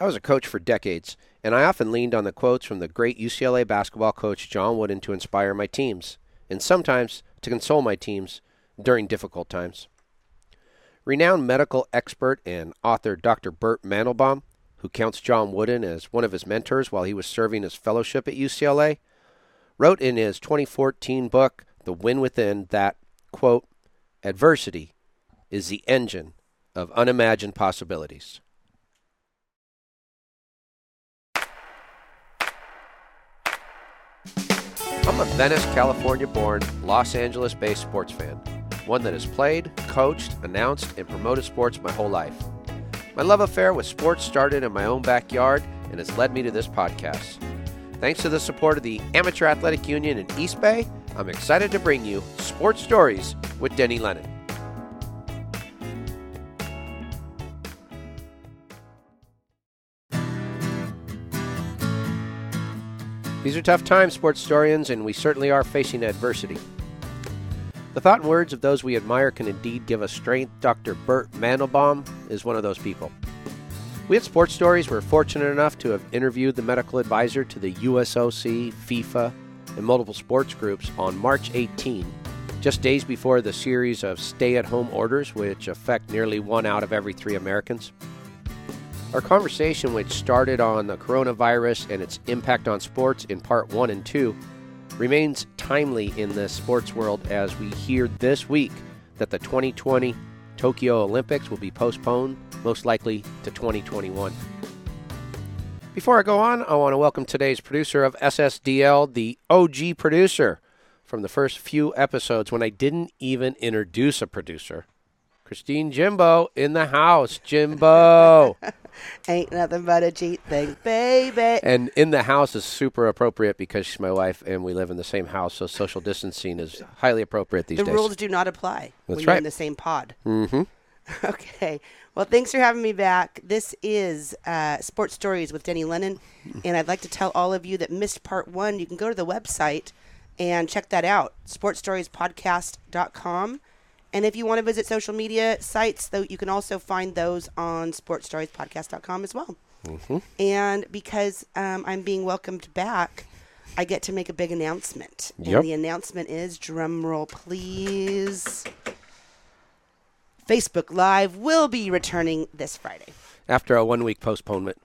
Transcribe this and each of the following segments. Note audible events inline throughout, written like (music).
I was a coach for decades, and I often leaned on the quotes from the great UCLA basketball coach John Wooden to inspire my teams, and sometimes to console my teams during difficult times. Renowned medical expert and author Dr. Bert Mandelbaum, who counts John Wooden as one of his mentors while he was serving his fellowship at UCLA, wrote in his 2014 book, The Win Within, that, quote, adversity is the engine of unimagined possibilities. I'm a Venice, California born, Los Angeles based sports fan, one that has played, coached, announced, and promoted sports my whole life. My love affair with sports started in my own backyard and has led me to this podcast. Thanks to the support of the Amateur Athletic Union in East Bay, I'm excited to bring you Sports Stories with Denny Lennon. These are tough times, sports historians, and we certainly are facing adversity. The thought and words of those we admire can indeed give us strength. Dr. Bert Mandelbaum is one of those people. We at Sports Stories were fortunate enough to have interviewed the medical advisor to the USOC, FIFA, and multiple sports groups on March 18, just days before the series of stay at home orders, which affect nearly one out of every three Americans. Our conversation, which started on the coronavirus and its impact on sports in part one and two, remains timely in the sports world as we hear this week that the 2020 Tokyo Olympics will be postponed, most likely to 2021. Before I go on, I want to welcome today's producer of SSDL, the OG producer from the first few episodes when I didn't even introduce a producer. Christine Jimbo in the house. Jimbo. (laughs) Ain't nothing but a cheat thing, baby. And in the house is super appropriate because she's my wife and we live in the same house, so social distancing is highly appropriate these the days. The rules do not apply That's when you're right. in the same pod. Mm-hmm. (laughs) Okay. Well, thanks for having me back. This is uh, Sports Stories with Denny Lennon, and I'd like to tell all of you that missed part one. You can go to the website and check that out, sportsstoriespodcast.com. And if you want to visit social media sites, though, you can also find those on sportsstoriespodcast.com as well. Mm-hmm. And because um, I'm being welcomed back, I get to make a big announcement. Yep. And the announcement is drum roll, please. Facebook Live will be returning this Friday. After a one week postponement.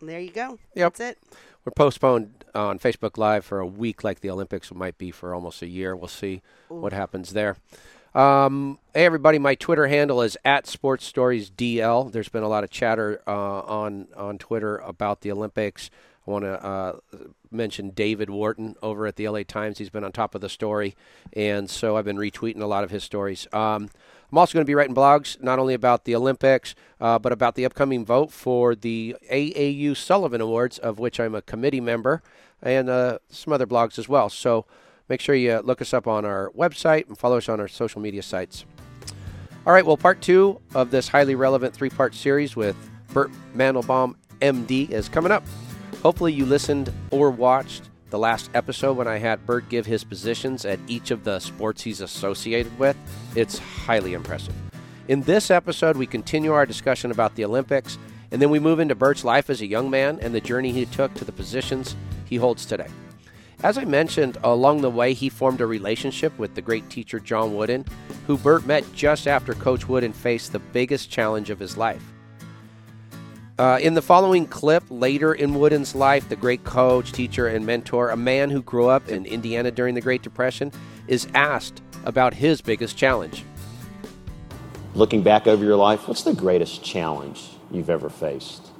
There you go. Yep. That's it. We're postponed on Facebook Live for a week, like the Olympics might be for almost a year. We'll see what happens there. Um, hey, everybody! My Twitter handle is at Sports Stories DL. There's been a lot of chatter uh, on on Twitter about the Olympics. I want to uh, mention David Wharton over at the LA Times. He's been on top of the story, and so I've been retweeting a lot of his stories. Um, I'm also going to be writing blogs not only about the Olympics, uh, but about the upcoming vote for the AAU Sullivan Awards, of which I'm a committee member, and uh, some other blogs as well. So make sure you uh, look us up on our website and follow us on our social media sites. All right, well, part two of this highly relevant three part series with Bert Mandelbaum, MD, is coming up. Hopefully, you listened or watched the last episode when I had Bert give his positions at each of the sports he's associated with. It's highly impressive. In this episode, we continue our discussion about the Olympics, and then we move into Bert's life as a young man and the journey he took to the positions he holds today. As I mentioned, along the way, he formed a relationship with the great teacher John Wooden, who Bert met just after Coach Wooden faced the biggest challenge of his life. Uh, in the following clip, later in Wooden's life, the great coach, teacher, and mentor, a man who grew up in Indiana during the Great Depression, is asked about his biggest challenge. Looking back over your life, what's the greatest challenge you've ever faced?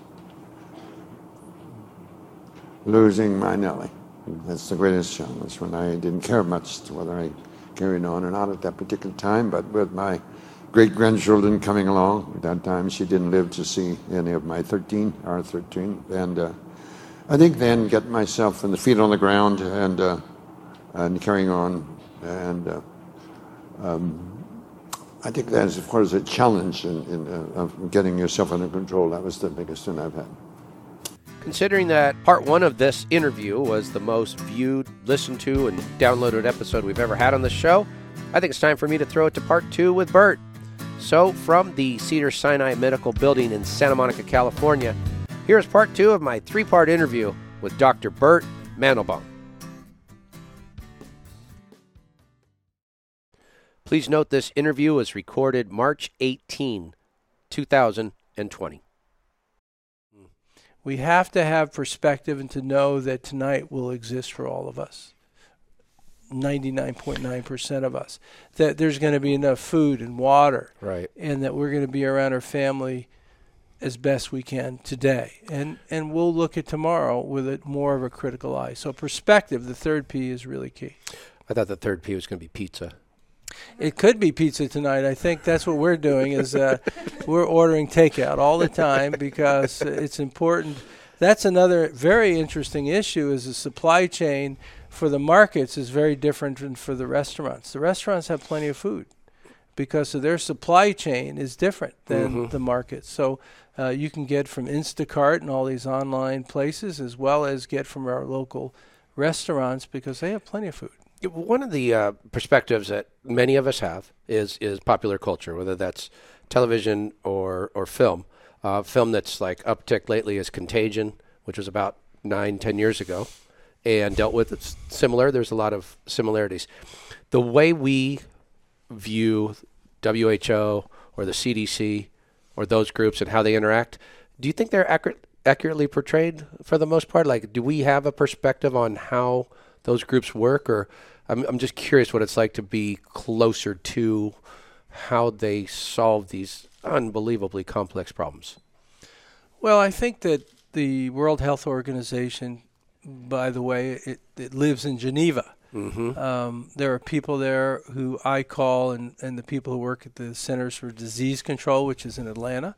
losing my Nellie. That's the greatest challenge when I didn't care much whether I carried on or not at that particular time, but with my great grandchildren coming along at that time, she didn't live to see any of my 13, our 13. And uh, I think then get myself and the feet on the ground and, uh, and carrying on. And uh, um, I think that is, of course, a challenge in, in uh, of getting yourself under control. That was the biggest thing I've had. Considering that part one of this interview was the most viewed, listened to, and downloaded episode we've ever had on the show, I think it's time for me to throw it to part two with Bert. So, from the Cedar Sinai Medical Building in Santa Monica, California, Here is part two of my three part interview with Dr. Bert Mandelbaum. Please note this interview was recorded March 18, 2020. We have to have perspective and to know that tonight will exist for all of us. 99.9% of us. That there's going to be enough food and water. Right. And that we're going to be around our family as best we can today. And and we'll look at tomorrow with a more of a critical eye. So perspective, the third P is really key. I thought the third P was going to be pizza. It could be pizza tonight. I think that's what we're doing is uh, (laughs) we're ordering takeout all the time because it's important. That's another very interesting issue is the supply chain for the markets is very different than for the restaurants. The restaurants have plenty of food because of their supply chain is different than Mhm. the market. So uh, you can get from Instacart and all these online places as well as get from our local restaurants because they have plenty of food. One of the uh, perspectives that many of us have is is popular culture, whether that's television or or film. Uh, film that's like uptick lately is Contagion, which was about nine, ten years ago, and dealt with it's similar. There's a lot of similarities. The way we view WHO or the CDC or those groups and how they interact, do you think they're accurate, accurately portrayed for the most part? Like, do we have a perspective on how those groups work, or I'm I'm just curious what it's like to be closer to how they solve these unbelievably complex problems. Well, I think that the World Health Organization, by the way, it, it lives in Geneva. Mm-hmm. Um, there are people there who I call, and, and the people who work at the Centers for Disease Control, which is in Atlanta,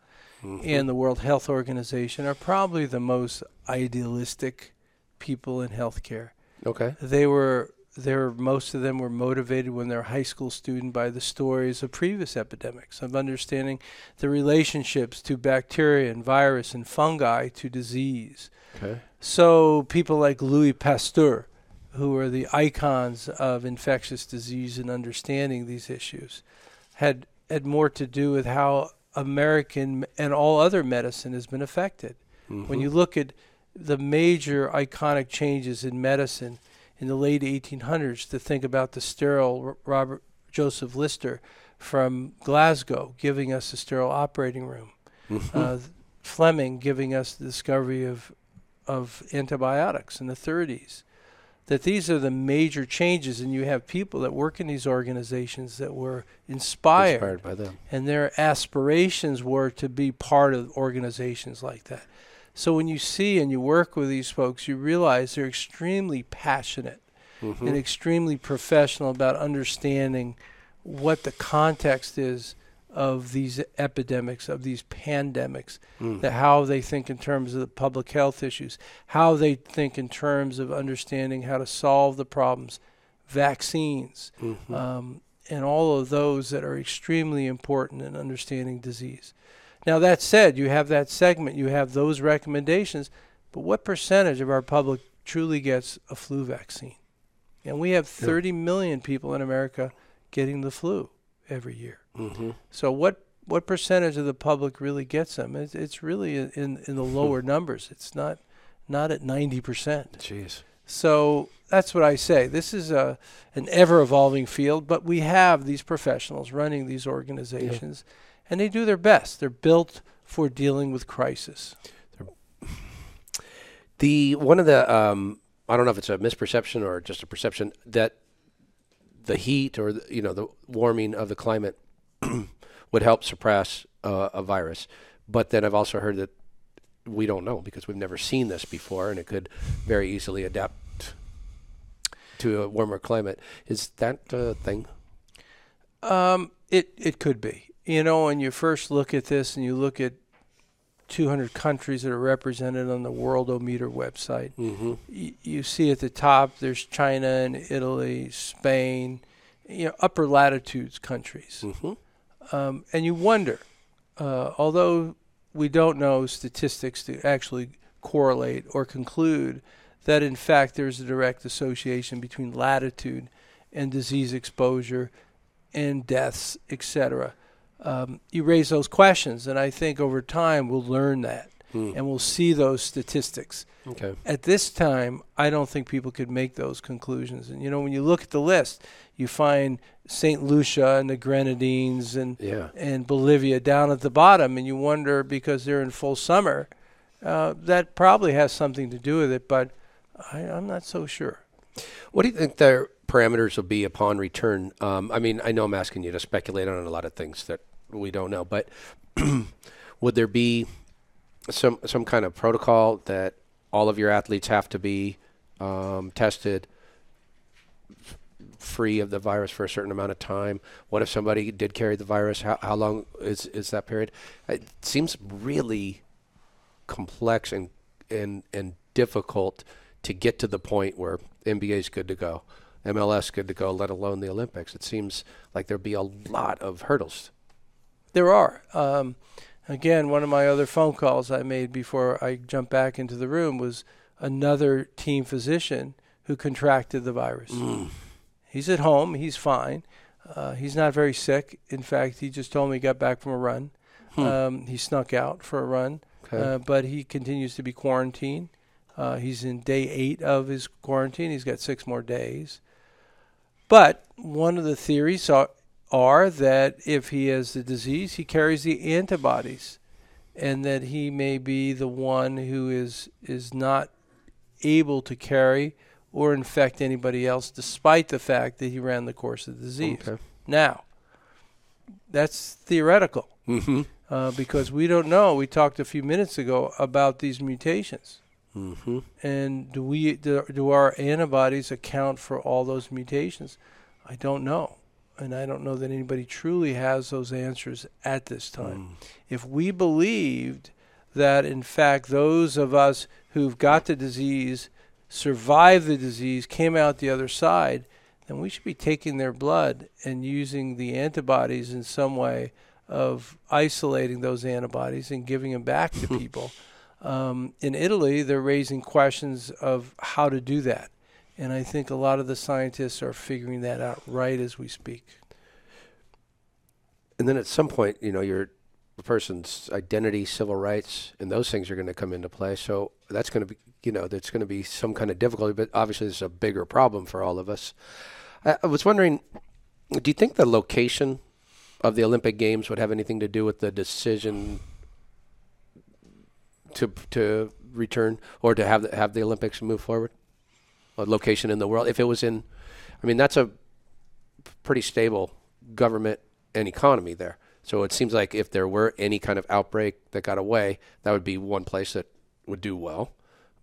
and the World Health Organization are probably the most idealistic people in healthcare. Okay. They were they were most of them were motivated when they're a high school student by the stories of previous epidemics of understanding the relationships to bacteria and virus and fungi to disease. Okay. So people like Louis Pasteur, who are the icons of infectious disease and understanding these issues, had had more to do with how American and all other medicine has been affected. When mm-hmm. you look at the major iconic changes in medicine in the late 1800s, to think about the sterile Robert Joseph Lister from Glasgow giving us a sterile operating room, uh, Fleming giving us the discovery of of antibiotics in the 30s. That these are the major changes, and you have people that work in these organizations that were inspired Inspired by them. and their aspirations were to be part of organizations like that. So when you see and you work with these folks, you realize they're extremely passionate Mm-hmm. and extremely professional about understanding what the context is of these epidemics, of these pandemics, that how they think in terms of the public health issues, how they think in terms of understanding how to solve the problems, vaccines, um, and all of those that are extremely important in understanding disease. Now, that said, you have that segment, you have those recommendations, but what percentage of our public truly gets a flu vaccine? And we have 30 million people in America getting the flu every year. Mm-hmm. So, what what percentage of the public really gets them? It's, it's really in, in, the lower (laughs) numbers. It's not not at 90 percent. Jeez. So that's what I say. This is a an ever evolving field, but we have these professionals running these organizations, and they do their best. They're built for dealing with crisis. The one of the um, I don't know if it's a misperception or just a perception that the heat or the, you know the warming of the climate (clears throat) would help suppress uh, a virus, but then I've also heard that we don't know because we've never seen this before, and it could very easily adapt to a warmer climate. Is that a thing? Um, it it could be. You know, when you first look at this and you look at 200 countries that are represented on the Worldometer website, Mm-hmm. y- you see at the top there's China and Italy, Spain, you know, upper latitudes countries. Mm-hmm. Um, and you wonder, uh, although we don't know statistics to actually correlate or conclude that in fact there's a direct association between latitude and disease exposure and deaths, etc. Um, you raise those questions, and I think over time we'll learn that. and we'll see those statistics. Okay. At this time, I don't think people could make those conclusions. And you know, when you look at the list, you find St. Lucia and the Grenadines and Yeah. and Bolivia down at the bottom, and you wonder because they're in full summer, uh, that probably has something to do with it. But I, I'm not so sure. What do you think their parameters will be upon return? Um, I mean, I know I'm asking you to speculate on a lot of things that we don't know, but (clears throat) would there be some some kind of protocol that all of your athletes have to be um, tested f- free of the virus for a certain amount of time? What if somebody did carry the virus? How, how long is is that period? It seems really complex and and and difficult to get to the point where NBA is good to go, MLS good to go, let alone the Olympics. It seems like there'd be a lot of hurdles. There are. Um, again, one of my other phone calls I made before I jumped back into the room was another team physician who contracted the virus. He's at home. He's fine. Uh, he's not very sick. In fact, he just told me he got back from a run. Um, he snuck out for a run, Okay. uh, but he continues to be quarantined. Uh, he's in day eight of his quarantine. He's got six more days. But one of the theories are, are that if he has the disease, he carries the antibodies, and that he may be the one who is is not able to carry or infect anybody else, despite the fact that he ran the course of the disease. Okay. Now, that's theoretical Mm-hmm. uh, because we don't know. We talked a few minutes ago about these mutations. Mm-hmm. And do we do, do our antibodies account for all those mutations? I don't know. And I don't know that anybody truly has those answers at this time. If we believed that in fact those of us who've got the disease survived the disease, came out the other side, then we should be taking their blood and using the antibodies in some way of isolating those antibodies and giving them back to (laughs) people. Um, in Italy, they're raising questions of how to do that. And I think a lot of the scientists are figuring that out right as we speak. And then at some point, you know, your person's identity, civil rights, and those things are going to come into play. So that's going to be, you know, that's going to be some kind of difficulty. But obviously, is a bigger problem for all of us. I, I was wondering, do you think the location of the Olympic Games would have anything to do with the decision to to return or to have the, have the Olympics move forward? A location in the world, if it was in, I mean, that's a pretty stable government and economy there. So it seems like if there were any kind of outbreak that got away, that would be one place that would do well.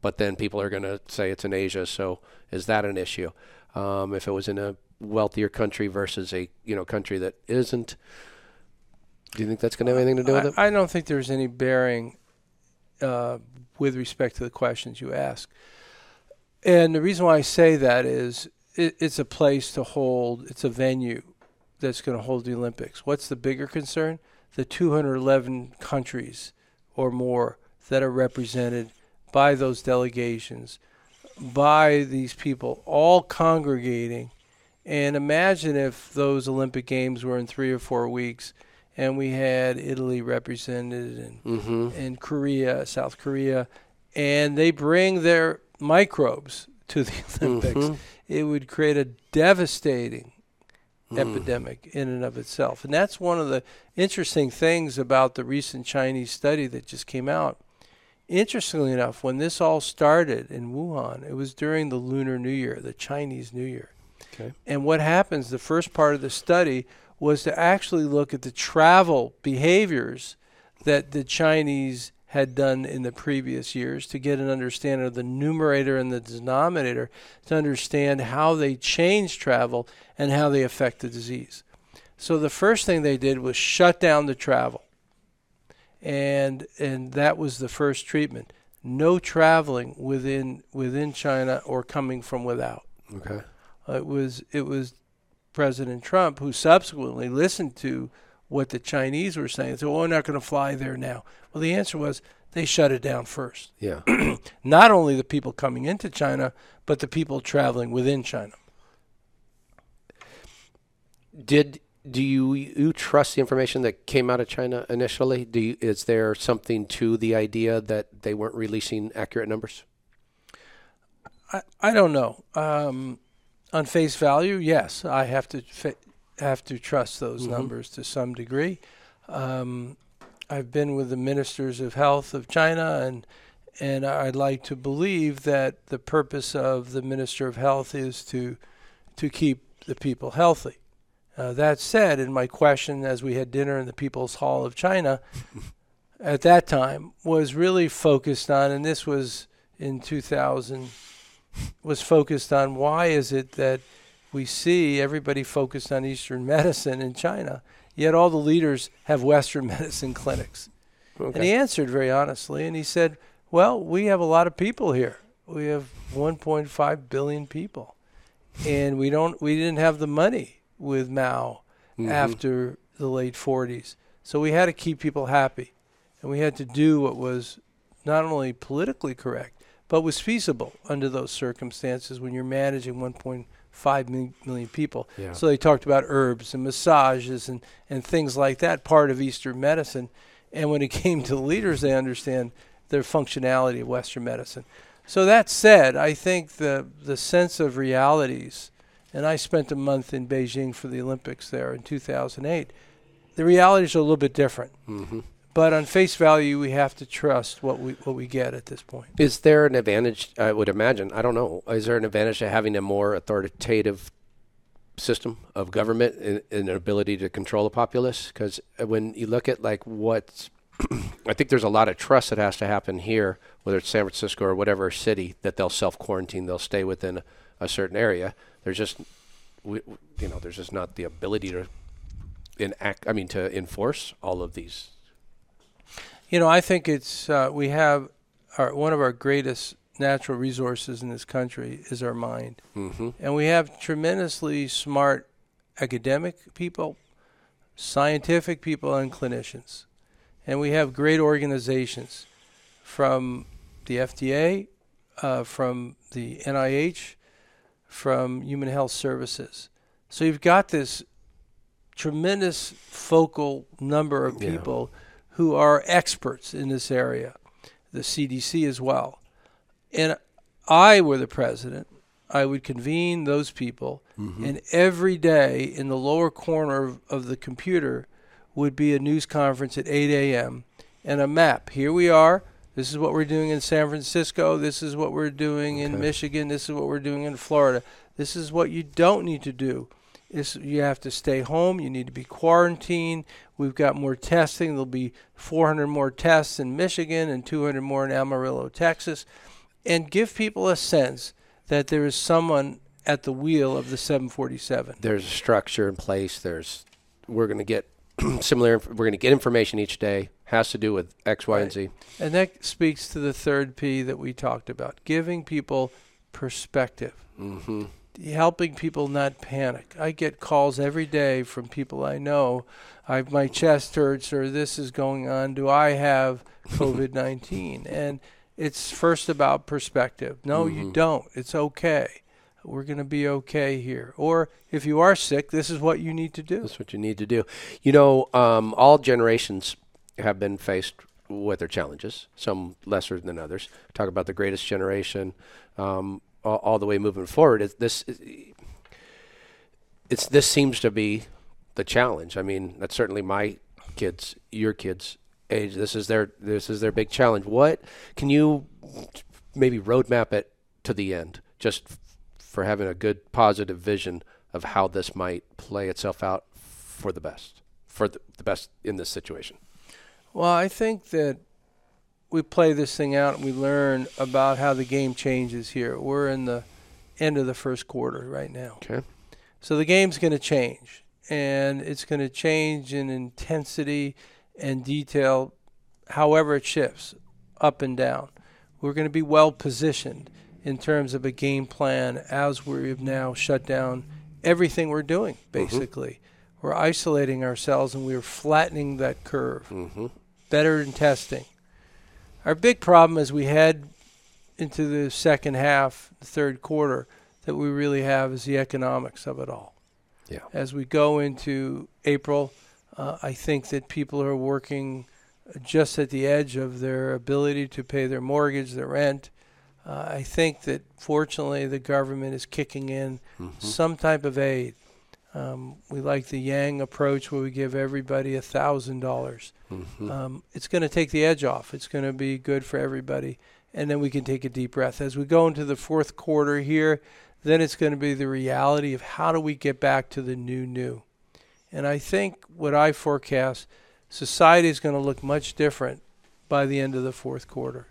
But then people are going to say it's in Asia, so is that an issue? Um, if it was in a wealthier country versus a you know country that isn't, do you think that's going to have anything to do with it? I, I don't think there's any bearing uh, with respect to the questions you ask. And the reason why I say that is it, it's a place to hold, it's a venue that's going to hold the Olympics. What's the bigger concern? The 211 countries or more that are represented by those delegations, by these people, all congregating. And imagine if those Olympic Games were in three or four weeks and we had Italy represented and, Mm-hmm. and Korea, South Korea, and they bring their microbes to the (laughs) Olympics. Mhm. It would create a devastating Mm. epidemic in and of itself. And that's one of the interesting things about the recent Chinese study that just came out. Interestingly enough, when this all started in Wuhan, it was during the Lunar New Year, the Chinese New Year. Okay. And what happens, the first part of the study was to actually look at the travel behaviors that the Chinese had done in the previous years to get an understanding of the numerator and the denominator to understand how they change travel and how they affect the disease. So the first thing they did was shut down the travel. And and that was the first treatment. No traveling within within China or coming from without. Okay. Uh, it was it was President Trump who subsequently listened to what the Chinese were saying. So, well, we're not going to fly there now. Well, the answer was they shut it down first. Yeah. (clears throat) Not only the people coming into China, but the people traveling within China. Did do you you trust the information that came out of China initially? Do you, is there something to the idea that they weren't releasing accurate numbers? I, I don't know. Um, on face value, yes, I have to fa- have to trust those Mhm. numbers to some degree. Um, I've been with the ministers of health of China, and and I'd like to believe that the purpose of the minister of health is to to keep the people healthy. Uh, that said, in my question as we had dinner in the People's Hall of China, (laughs) at that time was really focused on, and this was in 2000, was focused on why is it that we see everybody focused on Eastern medicine in China, yet all the leaders have Western (laughs) medicine clinics. And he answered very honestly, and he said, "Well, we have a lot of people here. We have 1.5 billion people, and we don't. We didn't have the money with Mao Mhm. after the late 40s, so we had to keep people happy, and we had to do what was not only politically correct, but was feasible under those circumstances when you're managing 1.5 million people. Yeah. So they talked about herbs and massages and, and things like that, part of Eastern medicine. And when it (laughs) came to leaders, they understand their functionality of Western medicine. So that said, I think the the sense of realities, and I spent a month in Beijing for the Olympics there in 2008. The realities are a little bit different, hmm but on face value, we have to trust what we what we get at this point. Is there an advantage? I would imagine. I don't know. Is there an advantage to having a more authoritative system of government and and an ability to control the populace? Because when you look at like what, (clears throat) I think there's a lot of trust that has to happen here, whether it's San Francisco or whatever city, that they'll self quarantine, they'll stay within a certain area. There's just, we- you know, there's just not the ability to enact. I mean, to enforce all of these. You know, I think it's uh, we have our, one of our greatest natural resources in this country is our mind, Mm-hmm. and we have tremendously smart academic people, scientific people, and clinicians, and we have great organizations from the FDA, uh, from the NIH, from Human Health Services. So you've got this tremendous focal number of Yeah. Who are experts in this area, the CDC as well. And I were the president, I would convene those people, mm-hmm. and every day in the lower corner of, of the computer would be a news conference at 8 a.m. and a map. Here we are. This is what we're doing in San Francisco. This is what we're doing in Michigan. This is what we're doing in Florida. This is what you don't need to do. Is you have to stay home. You need to be quarantined. We've got more testing. There'll be 400 more tests in Michigan and 200 more in Amarillo, Texas, and give people a sense that there is someone at the wheel of the 747. there's a structure in place. There's we're going to get (clears throat) similar. We're going to get information each day. Has to do with X, Y, and Z. And that speaks to the third P that we talked about giving people perspective, Mm-hmm. Helping people not panic. I get calls every day from people I know. I, my chest hurts, or this is going on. Do I have (laughs) COVID 19? And it's first about perspective. No, you Mhm. don't. It's okay. We're going to be okay here. Or if you are sick, this is what you need to do. That's what you need to do. You know, um, all generations have been faced with their challenges. Some lesser than others. Talk about the greatest generation, um, all, all the way moving forward. It's, this it's this seems to be the challenge. I mean, that's certainly my kids, your kids' age. This is their this is their big challenge. What can you maybe roadmap it to the end, just for having a good positive vision of how this might play itself out for the best, for the best in this situation. Well, I think that we play this thing out and we learn about how the game changes here. We're in the end of the first quarter right now. Okay. So the game's going to change, and it's going to change in intensity and detail, however it shifts, up and down. We're going to be well positioned in terms of a game plan as we've now shut down everything we're doing, basically. We're isolating ourselves and we're flattening that curve Mm-hmm. better in testing. Our big problem as we head into the second half, the third quarter, that we really have is the economics of it all. Yeah. As we go into April, uh, I think that people are working just at the edge of their ability to pay their mortgage, their rent. Uh, I think that fortunately the government is kicking in some type of aid. Um, we like the Yang approach where we give everybody a thousand dollars. Um, It's going to take the edge off. It's going to be good for everybody, and then we can take a deep breath as we go into the fourth quarter here. Then it's going to be the reality of how do we get back to the new new. And I think what I forecast, society is going to look much different by the end of the fourth quarter.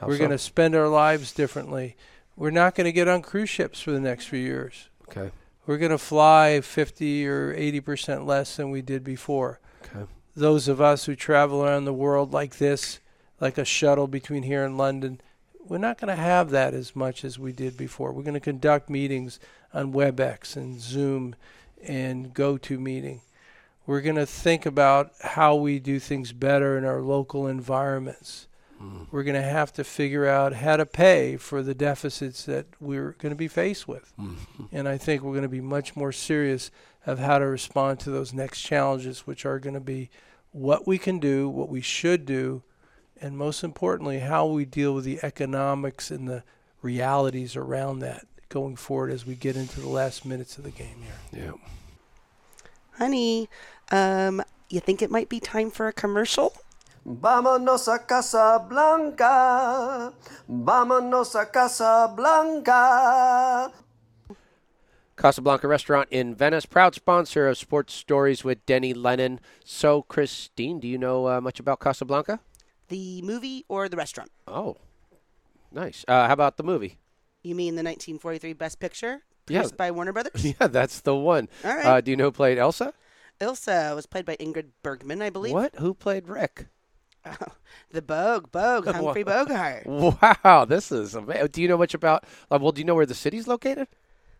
How We're so? going to spend our lives differently. We're not going to get on cruise ships for the next few years. Okay. We're going to fly 50 or 80% less than we did before. Okay. Those of us who travel around the world like this, like a shuttle between here and London, we're not going to have that as much as we did before. We're going to conduct meetings on WebEx and Zoom and GoToMeeting. We're going to think about how we do things better in our local environments. We're going to have to figure out how to pay for the deficits that we're going to be faced with. And I think we're going to be much more serious of how to respond to those next challenges, which are going to be what we can do, what we should do, and most importantly, how we deal with the economics and the realities around that going forward as we get into the last minutes of the game here. Yeah. Honey, um, you think it might be time for a commercial? Vámonos a Casablanca. Vámonos a Casablanca. Casablanca Restaurant in Venice, proud sponsor of Sports Stories with Denny Lennon. So, Christine, do you know uh, much about Casablanca? The movie or the restaurant? Oh, nice. Uh, how about the movie? You mean the 1943 Best Picture? Yeah. By Warner Brothers? (laughs) Yeah, that's the one. All right. Uh, do you know who played Elsa? Elsa was played by Ingrid Bergman, I believe. What? Who played Rick? (laughs) The Bogue, Bogue, (laughs) Humphrey Bogart. Wow, this is amazing. Do you know much about? Uh, well, do you know where the city's located?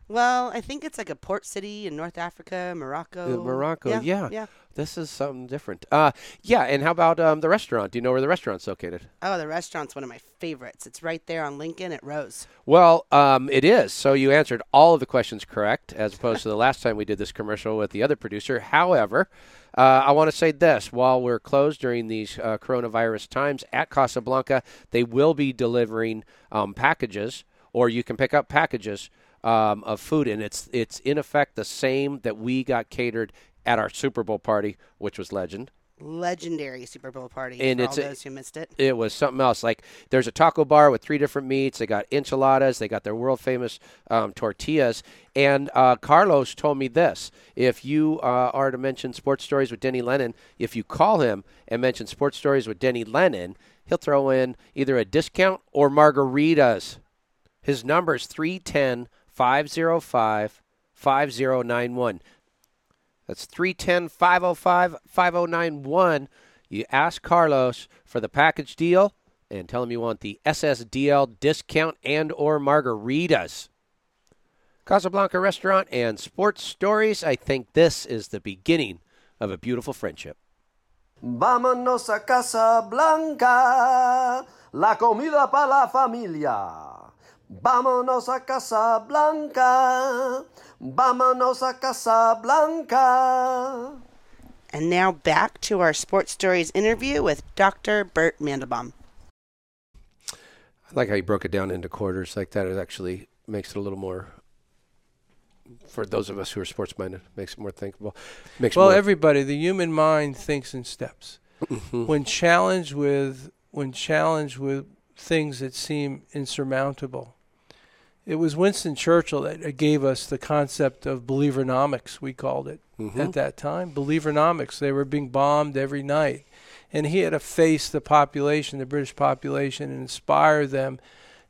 Well, I think it's like a port city in North Africa, Morocco. Uh, Morocco. Yeah, Yeah, yeah. This is something different. Uh, yeah. And how about um, the restaurant? Do you know where the restaurant's located? Oh, the restaurant's one of my favorites. It's right there on Lincoln at Rose. Well, um, it is. So you answered all of the questions correct, as opposed to the last time we did this commercial with the other producer. However, uh, I want to say this: while we're closed during these uh, coronavirus times at Casablanca, they will be delivering um, packages, or you can pick up packages um, of food, and it's it's in effect the same that we got catered at our Super Bowl party, which was legend. Legendary Super Bowl party And for it's all those who missed it. it was something else. Like there's a taco bar with three different meats. They got enchiladas. They got their world famous um, tortillas. And uh, Carlos told me this: if you uh, are to mention sports stories with Denny Lennon, if you call him and mention sports stories with Denny Lennon, he'll throw in either a discount or margaritas. His number is 310 505 5091. That's 310 505 5091. You ask Carlos for the package deal and tell him you want the SSDL discount and or margaritas. Casablanca Restaurant and Sports Stories. I think this is the beginning of a beautiful friendship. Vámonos a Casablanca. La comida para la familia. Vámonos a Casablanca. Vámonos a Casablanca. And now back to our Sports Stories interview with Dr. Bert Mandelbaum. I like how you broke it down into quarters like that. It actually makes it a little more, for those of us who are sports minded, makes it more thinkable. Makes Well, more, everybody, the human mind thinks in steps. Mm-hmm. when challenged with when challenged with things that seem insurmountable, it was Winston Churchill that uh, gave us the concept of believernomics. We called it mm-hmm. at that time. Believernomics. They were being bombed every night, and he had to face the population, the British population, and inspire them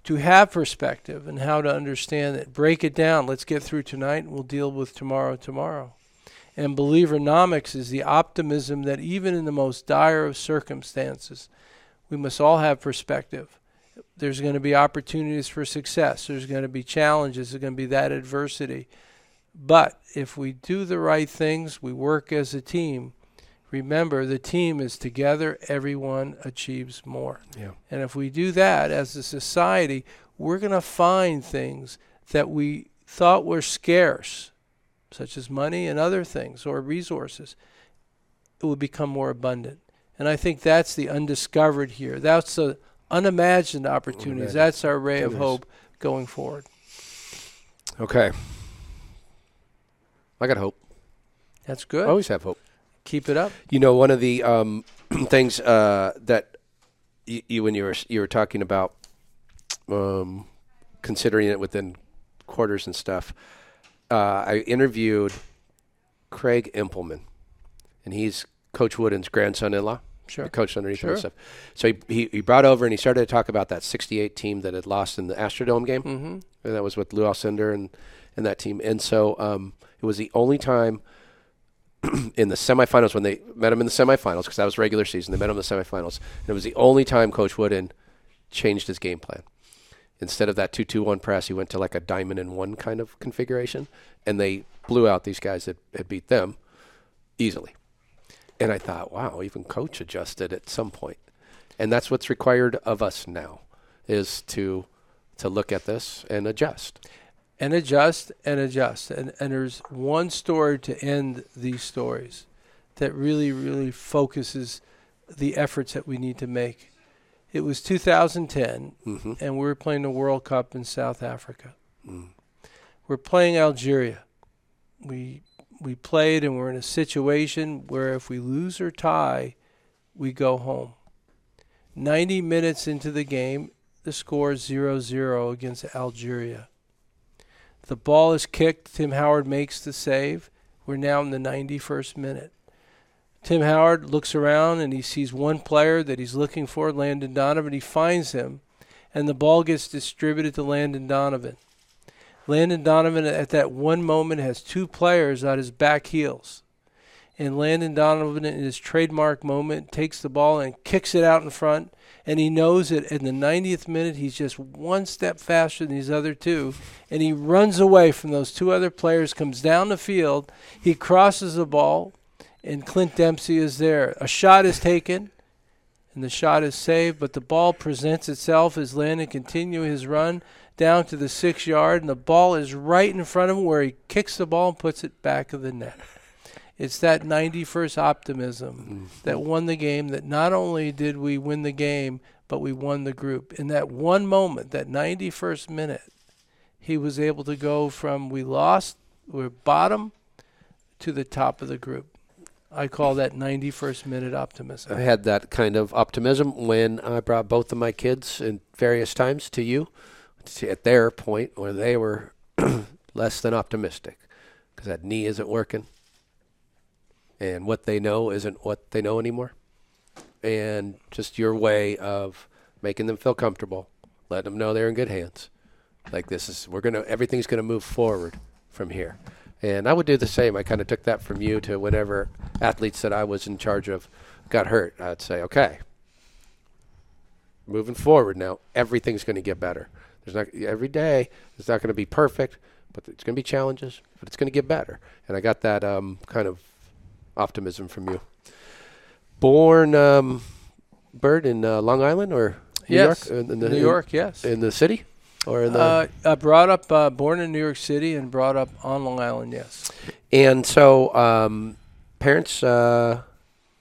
to have perspective and how to understand it. Break it down. Let's get through tonight, and we'll deal with tomorrow tomorrow. And believernomics is the optimism that even in the most dire of circumstances, we must all have perspective. There's going to be opportunities for success. There's going to be challenges. There's going to be that adversity. But if we do the right things, we work as a team. Remember, the team is together, everyone achieves more. Yeah. And if we do that as a society, we're going to find things that we thought were scarce such as money and other things or resources, it will become more abundant. And I think that's the undiscovered here. That's the unimagined opportunities. Unimagined That's our ray of hope going forward. Okay. I got hope. That's good. I always have hope. Keep it up. You know, one of the um, (clears throat) things uh, that you, you when you were you were talking about um, considering it within quarters and stuff. Uh, I interviewed Craig Impelman, and he's Coach Wooden's grandson-in-law. Sure. Coached underneath him and Sure. stuff. So he, he he brought over and he started to talk about that '68 team that had lost in the Astrodome game, mm-hmm. and that was with Lou Alcindor and and that team. And so um, it was the only time (clears throat) in the semifinals when they met him in the semifinals because that was regular season. They met him in the semifinals, and it was the only time Coach Wooden changed his game plan. Instead of that two-two-one press, he went to like a diamond and one kind of configuration, and they blew out these guys that had beat them easily. And I thought, wow, even Coach adjusted at some point. and that's what's required of us now, is to to look at this and adjust. and adjust and adjust. And, and there's one story to end these stories that really, really focuses the efforts that we need to make. It was 2010, Mhm. and we were playing the World Cup in South Africa. We're playing Algeria. We we played, and we're in a situation where if we lose or tie, we go home. 90 minutes into the game, the score is 0-0 against Algeria. The ball is kicked. Tim Howard makes the save. We're now in the 91st minute. Tim Howard looks around and he sees one player that he's looking for, Landon Donovan. He finds him, and the ball gets distributed to Landon Donovan. Landon Donovan, at that one moment, has two players on his back heels. And Landon Donovan, in his trademark moment, takes the ball and kicks it out in front. And he knows that in the 90th minute, he's just one step faster than these other two. And he runs away from those two other players, comes down the field. He crosses the ball, and Clint Dempsey is there. A shot is taken, and the shot is saved, but the ball presents itself as Landon continues his run down to the six yard, and the ball is right in front of him where he kicks the ball and puts it back of the net. It's that 91st optimism mm-hmm. that won the game, that not only did we win the game, but we won the group. In that one moment, that 91st minute, he was able to go from we lost, we're bottom, to the top of the group. I call that 91st minute optimism. I had that kind of optimism when I brought both of my kids in various times to you at their point where they were (clears throat) less than optimistic because that knee isn't working and what they know isn't what they know anymore. And just your way of making them feel comfortable, letting them know they're in good hands. Like this is, we're going to, everything's going to move forward from here. And I would do the same. I kind of took that from you to whenever athletes that I was in charge of got hurt. I'd say, okay, moving forward now, everything's going to get better. There's not every day. It's not going to be perfect, but it's going to be challenges. But it's going to get better. And I got that um, kind of optimism from you. Born um, Bert in uh, Long Island or New yes, York? In, in the, New York, yes. in, the city or in the Uh, I brought up, uh, born in New York City and brought up on Long Island, yes. and so um, parents uh,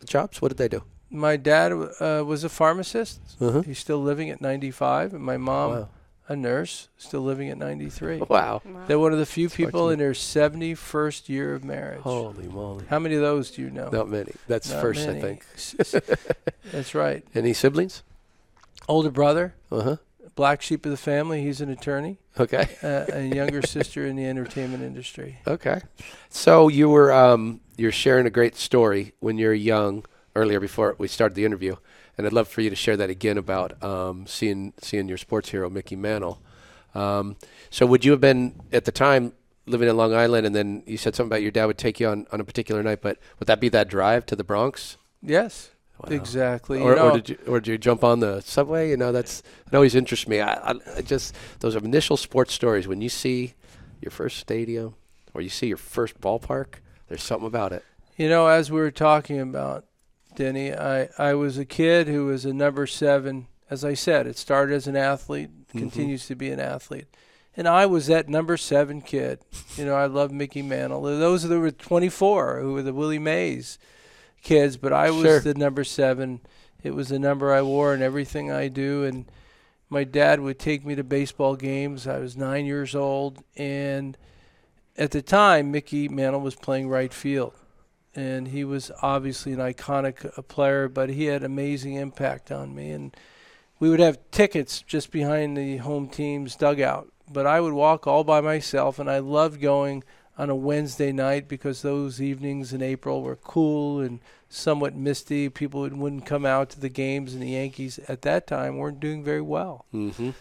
jobs. What did they do? My dad uh, was a pharmacist. Uh-huh. He's still living at 95. And my mom, Wow. A nurse, still living at 93. (laughs) Wow! They're one of the few people in their 71st year of marriage. Holy moly! How many of those do you know? Not many. That's Not first, many. I think. S- (laughs) s- That's right. Any siblings? Older brother, Uh huh. black sheep of the family. He's an attorney. Okay. (laughs) Uh, a younger sister in the entertainment industry. Okay. So you were um, you're sharing a great story when you're young earlier before we started the interview, and I'd love for you to share that again about um, seeing seeing your sports hero Mickey Mantle. Um, so would you have been at the time living in Long Island, and then you said something about your dad would take you on, on a particular night, but would that be that drive to the Bronx? Yes, Wow. exactly. Or, you know, or did you or did you jump on the subway? You know, that's it always interests me. I, I, I just those are initial sports stories when you see your first stadium or you see your first ballpark. There's something about it. You know, as we were talking about, Denny, I, I was a kid who was a number seven. As I said, it started as an athlete, mm-hmm. continues to be an athlete. And I was that number seven kid. You know, I love Mickey Mantle. Those that were 24 who were the Willie Mays kids, but I was Sure. the number seven. It was the number I wore in everything I do. And my dad would take me to baseball games. I was nine years old. And at the time, Mickey Mantle was playing right field. And he was obviously an iconic uh, player, but he had amazing impact on me. And we would have tickets just behind the home team's dugout. But I would walk all by myself, and I loved going on a Wednesday night because those evenings in April were cool and somewhat misty. People would, wouldn't come out to the games, and the Yankees at that time weren't doing very well. Mm-hmm.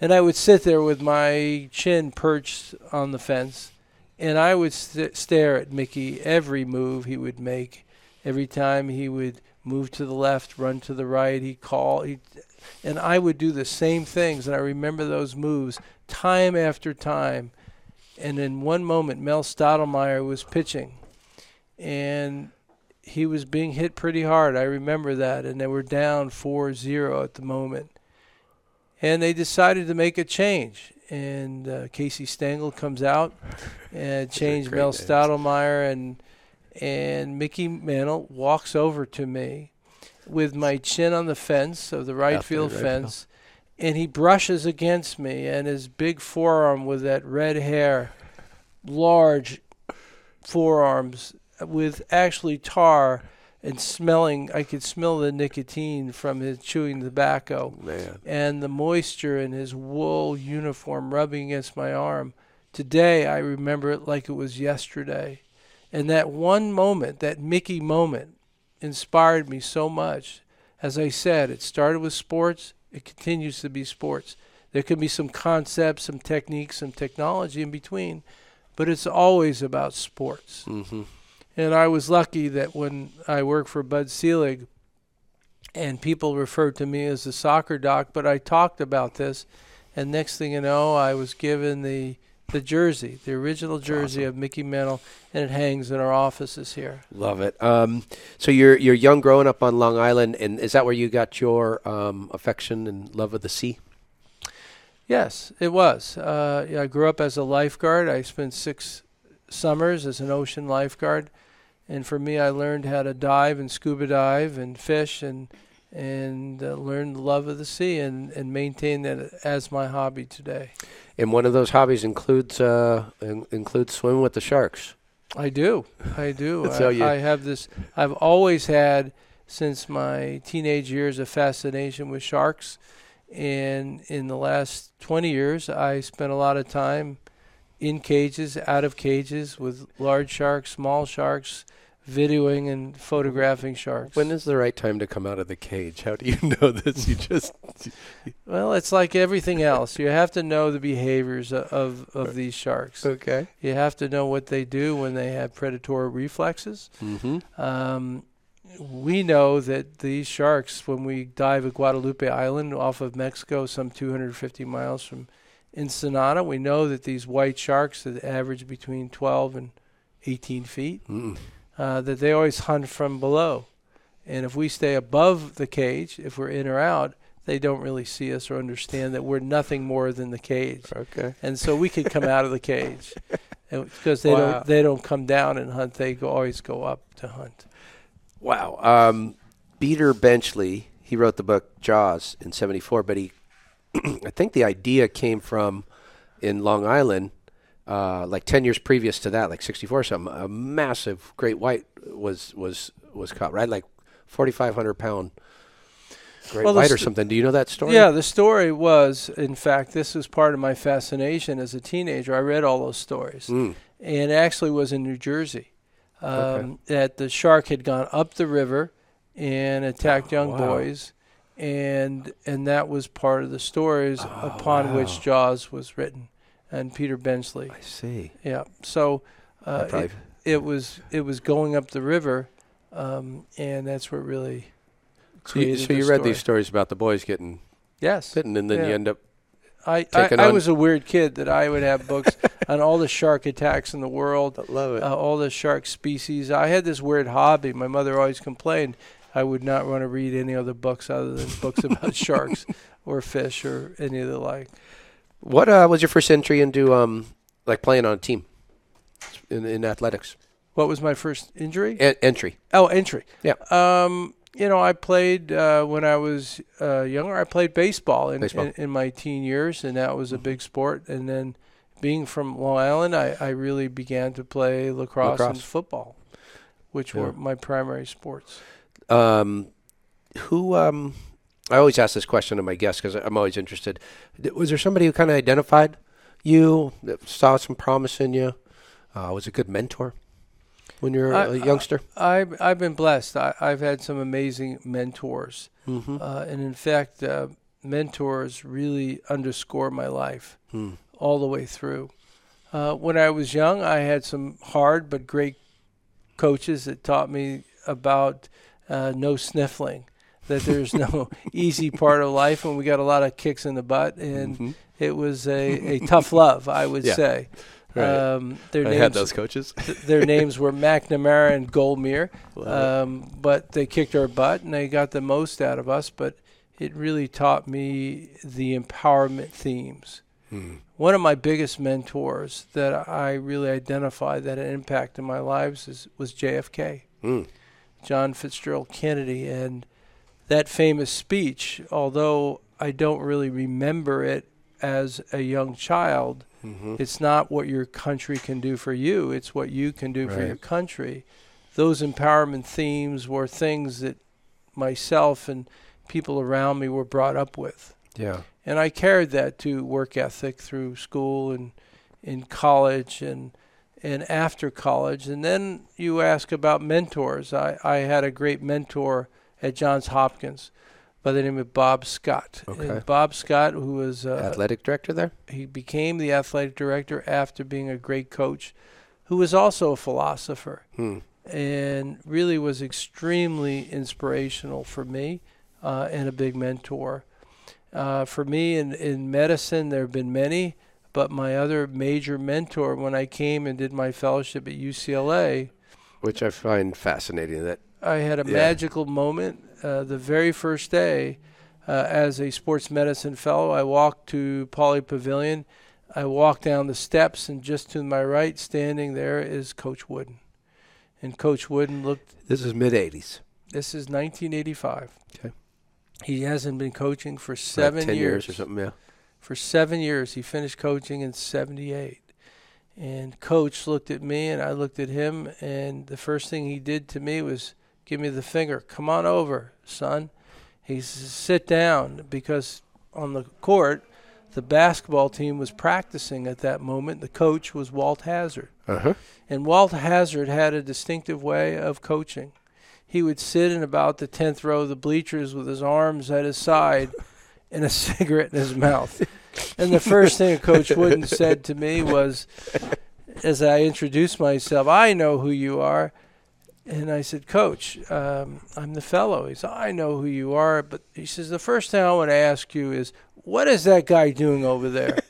And I would sit there with my chin perched on the fence, and I would st- stare at Mickey every move he would make. Every time he would move to the left, run to the right, he'd call. He'd, and I would do the same things, and I remember those moves time after time. And in one moment, Mel Stottlemyre was pitching, and he was being hit pretty hard. I remember that, and they were down 4-0 at the moment and they decided to make a change. And uh, Casey Stengel comes out and changed Mel names. Stottlemyre, and and Mickey Mantle walks over to me with my chin on the fence of the right there, field right fence, and he brushes against me, and his big forearm with that red hair, large forearms with actually tar and smelling. I could smell the nicotine from his chewing tobacco Man. and the moisture in his wool uniform rubbing against my arm. Today, I remember it like it was yesterday. And that one moment, that Mickey moment, inspired me so much. As I said, it started with sports, it continues to be sports. There can be some concepts, some techniques, some technology in between, but it's always about sports. Mm-hmm. And I was lucky that when I worked for Bud Selig, and people referred to me as the soccer doc, but I talked about this, and next thing you know, I was given the the jersey, the original jersey of Mickey Mantle, and it hangs in our offices here. Love it. Um, so you're you're young, growing up on Long Island, and is that where you got your um, affection and love of the sea? Yes, it was. Uh, yeah, I grew up as a lifeguard. I spent six summers as an ocean lifeguard, and for me, I learned how to dive and scuba dive and fish and and uh, learned the love of the sea and and maintain that as my hobby today. And one of those hobbies includes uh, in- includes swimming with the sharks. I do. I do. (laughs) So I, you- I have this. I've always had since my teenage years a fascination with sharks, and in the last 20 years, I spent a lot of time in cages, out of cages, with large sharks, small sharks, videoing and photographing sharks. When is the right time to come out of the cage? How do you (laughs) know this? You just (laughs) well, it's like everything else. You have to know the behaviors of of these sharks. okay. You have to know what they do when they have predatory reflexes. Mm-hmm. Um, we know that these sharks, when we dive at Guadalupe Island off of Mexico, some 250 miles from Ensenada, we know that these white sharks that average between 12 and 18 feet, Mm. Uh, that they always hunt from below. And if we stay above the cage, if we're in or out, they don't really see us or understand that we're nothing more than the cage. Okay. And so we could come out of the cage (laughs) because they Wow. don't they don't come down and hunt. They go, always go up to hunt. Wow. Um, Peter Benchley, he wrote the book Jaws in '74, but he, (clears throat) I think the idea came from in Long Island, uh, like 10 years previous to that, like '64 or something. A massive great white was was was caught, right? Like 4,500 pound great Well, white or st- something. Do you know that story? Yeah, the story was, in fact, this was part of my fascination as a teenager. I read all those stories, Mm. and it actually was in New Jersey. Um, That the shark had gone up the river and attacked young wow. boys, and and that was part of the stories upon wow. which Jaws was written, and Peter Benchley. I see. Yeah, so uh, probably- it, it was it was going up the river, um, and that's what really. So you, so you the read story. these stories about the boys getting Yes. bitten, and then you end up. I, I, taken I was a weird kid that I would have books (laughs) on all the shark attacks in the world, love it. uh, all the shark species. I had this weird hobby. My mother always complained I would not want to read any other books other than books about (laughs) sharks or fish or any of the like. What uh, was your first entry into um, like playing on a team in, in athletics? What was my first injury? En- entry. Oh, entry. Yeah. Um, you know, I played uh, when I was uh, younger. I played baseball in, Baseball. In, in my teen years, and that was a big sport. And then, being from Long Island, I, I really began to play lacrosse, and football, which Yeah. were my primary sports. Um, who? Um, I always ask this question to my guests because I'm always interested. Was there somebody who kind of identified you, that saw some promise in you? Uh, was a good mentor when you were I- a youngster? I've I've been blessed. I, I've had some amazing mentors, mm-hmm. uh, and in fact, uh, mentors really underscore my life Hmm. all the way through. Uh, when I was young, I had some hard but great coaches that taught me about uh, no sniffling, that there's no (laughs) easy part of life, and we got a lot of kicks in the butt, and Mhm. it was a, a tough love, I would Yeah. say. Right. Um, their I names, had those coaches. (laughs) th- their names were McNamara and Goldmere, um, but they kicked our butt and they got the most out of us. But it really taught me the empowerment themes. Hmm. One of my biggest mentors that I really identify that had an impact in my lives is, was JFK, Mm. John Fitzgerald Kennedy, and that famous speech. Although I don't really remember it as a young child, Mhm. it's not what your country can do for you, it's what you can do for your country. Those empowerment themes were things that myself and people around me were brought up with. Yeah. And I carried that to work ethic through school and in college and and after college. And then you ask about mentors. I, I had a great mentor at Johns Hopkins by the name of Bob Scott. Okay. And Bob Scott, who was uh, Athletic director there. he became the athletic director after being a great coach, who was also a philosopher Hmm. and really was extremely inspirational for me uh, and a big mentor. Uh, for me in, in medicine, there have been many, but my other major mentor when I came and did my fellowship at UCLA, Which I find fascinating. That I had a Yeah. magical moment uh, the very first day uh, as a sports medicine fellow. I walked to Pauley Pavilion. I walked down the steps, and just to my right, standing there, is Coach Wooden. And Coach Wooden looked. this is mid '80s. This is 1985. Okay. He hasn't been coaching for seven ten years. or something. Yeah. For seven years, he finished coaching in '78. And Coach looked at me, and I looked at him, and the first thing he did to me was give me the finger. Come on over, son. He says, sit down because on the court, the basketball team was practicing at that moment. The coach was Walt Hazzard. Uh huh. And Walt Hazzard had a distinctive way of coaching. He would sit in about the 10th row of the bleachers with his arms at his side (laughs) and a cigarette in his mouth. And the first thing Coach Wooden said to me was, as I introduced myself, I know who you are. And I said, Coach, um, I'm the fellow. He said, I know who you are. But he says, the first thing I want to ask you is, what is that guy doing over there? (laughs)